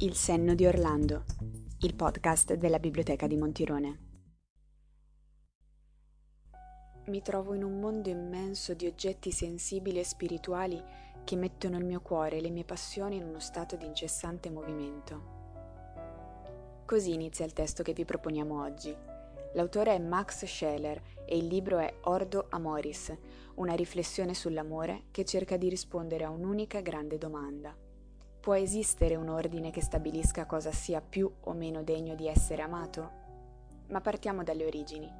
Il senno di Orlando, il podcast della Biblioteca di Montirone. Mi trovo in un mondo immenso di oggetti sensibili e spirituali che mettono il mio cuore e le mie passioni in uno stato di incessante movimento. Così inizia il testo che vi proponiamo oggi. L'autore è Max Scheler e il libro è Ordo Amoris, una riflessione sull'amore che cerca di rispondere a un'unica grande domanda. Può esistere un ordine che stabilisca cosa sia più o meno degno di essere amato? Ma partiamo dalle origini.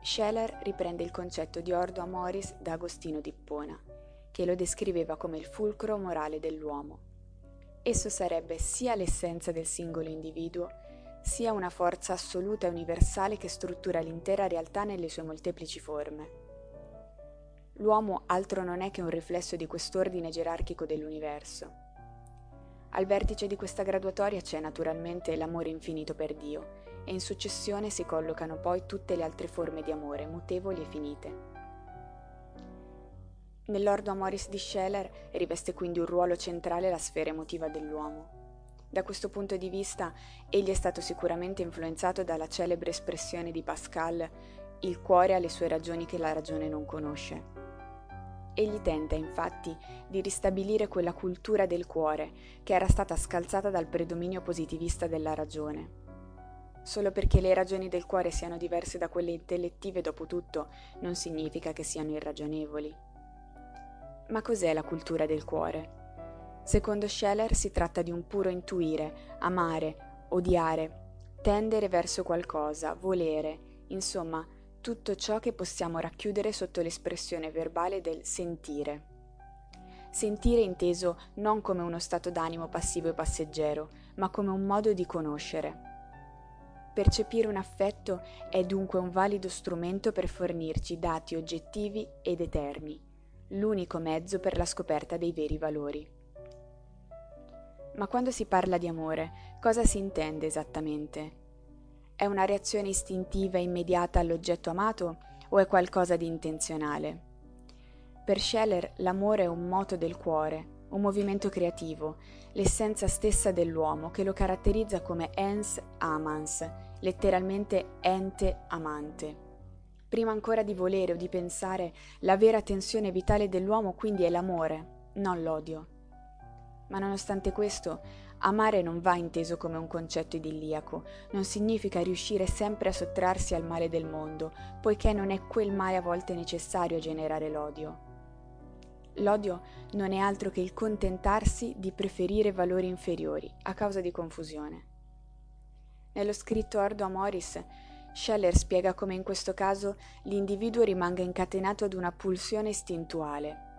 Scheler riprende il concetto di Ordo Amoris da Agostino di Ippona, che lo descriveva come il fulcro morale dell'uomo. Esso sarebbe sia l'essenza del singolo individuo, sia una forza assoluta e universale che struttura l'intera realtà nelle sue molteplici forme. L'uomo altro non è che un riflesso di quest'ordine gerarchico dell'universo. Al vertice di questa graduatoria c'è naturalmente l'amore infinito per Dio e in successione si collocano poi tutte le altre forme di amore, mutevoli e finite. Nell'ordo Amoris di Scheller riveste quindi un ruolo centrale la sfera emotiva dell'uomo. Da questo punto di vista, egli è stato sicuramente influenzato dalla celebre espressione di Pascal il cuore ha le sue ragioni che la ragione non conosce. Egli tenta infatti di ristabilire quella cultura del cuore che era stata scalzata dal predominio positivista della ragione. Solo perché le ragioni del cuore siano diverse da quelle intellettive, dopo tutto, non significa che siano irragionevoli. Ma cos'è la cultura del cuore? Secondo Scheller si tratta di un puro intuire, amare, odiare, tendere verso qualcosa, volere, insomma, tutto ciò che possiamo racchiudere sotto l'espressione verbale del sentire. Sentire inteso non come uno stato d'animo passivo e passeggero, ma come un modo di conoscere. Percepire un affetto è dunque un valido strumento per fornirci dati oggettivi ed eterni, l'unico mezzo per la scoperta dei veri valori. Ma quando si parla di amore, cosa si intende esattamente? È una reazione istintiva immediata all'oggetto amato o è qualcosa di intenzionale? Per Scheller l'amore è un moto del cuore, un movimento creativo, l'essenza stessa dell'uomo che lo caratterizza come ens amans, letteralmente ente amante. Prima ancora di volere o di pensare, la vera tensione vitale dell'uomo quindi è l'amore, non l'odio. Ma nonostante questo, Amare non va inteso come un concetto idilliaco, non significa riuscire sempre a sottrarsi al male del mondo, poiché non è quel male a volte necessario a generare l'odio. L'odio non è altro che il contentarsi di preferire valori inferiori a causa di confusione. Nello scritto Ordo Amoris, Scheller spiega come in questo caso l'individuo rimanga incatenato ad una pulsione istintuale,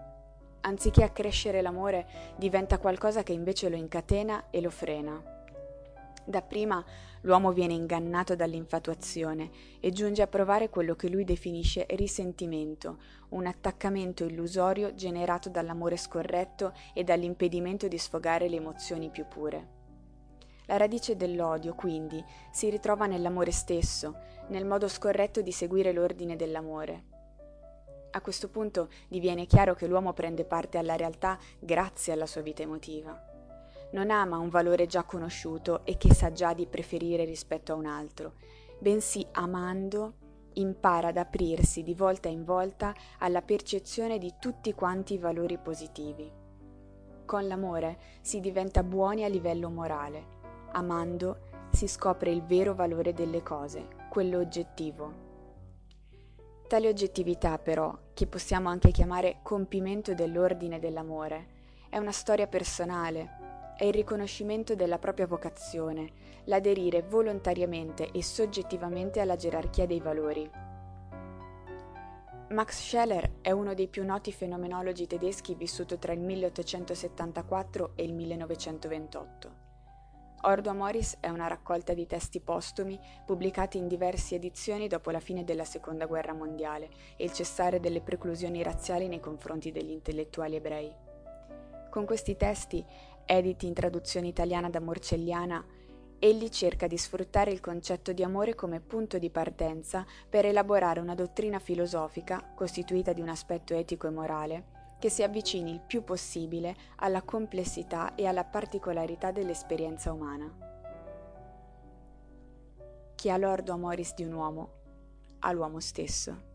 anziché accrescere l'amore, diventa qualcosa che invece lo incatena e lo frena. Dapprima l'uomo viene ingannato dall'infatuazione e giunge a provare quello che lui definisce risentimento, un attaccamento illusorio generato dall'amore scorretto e dall'impedimento di sfogare le emozioni più pure. La radice dell'odio, quindi, si ritrova nell'amore stesso, nel modo scorretto di seguire l'ordine dell'amore. A questo punto diviene chiaro che l'uomo prende parte alla realtà grazie alla sua vita emotiva. Non ama un valore già conosciuto e che sa già di preferire rispetto a un altro, bensì amando impara ad aprirsi di volta in volta alla percezione di tutti quanti i valori positivi. Con l'amore si diventa buoni a livello morale, amando si scopre il vero valore delle cose, quello oggettivo, Tale oggettività, però, che possiamo anche chiamare compimento dell'ordine dell'amore, è una storia personale, è il riconoscimento della propria vocazione, l'aderire volontariamente e soggettivamente alla gerarchia dei valori. Max Scheler è uno dei più noti fenomenologi tedeschi vissuto tra il 1874 e il 1928. Ordo Amoris è una raccolta di testi postumi pubblicati in diverse edizioni dopo la fine della Seconda Guerra Mondiale e il cessare delle preclusioni razziali nei confronti degli intellettuali ebrei. Con questi testi, editi in traduzione italiana da Morcelliana, egli cerca di sfruttare il concetto di amore come punto di partenza per elaborare una dottrina filosofica, costituita di un aspetto etico e morale, che si avvicini il più possibile alla complessità e alla particolarità dell'esperienza umana. Chi ha l'ordo amoris di un uomo, ha l'uomo stesso.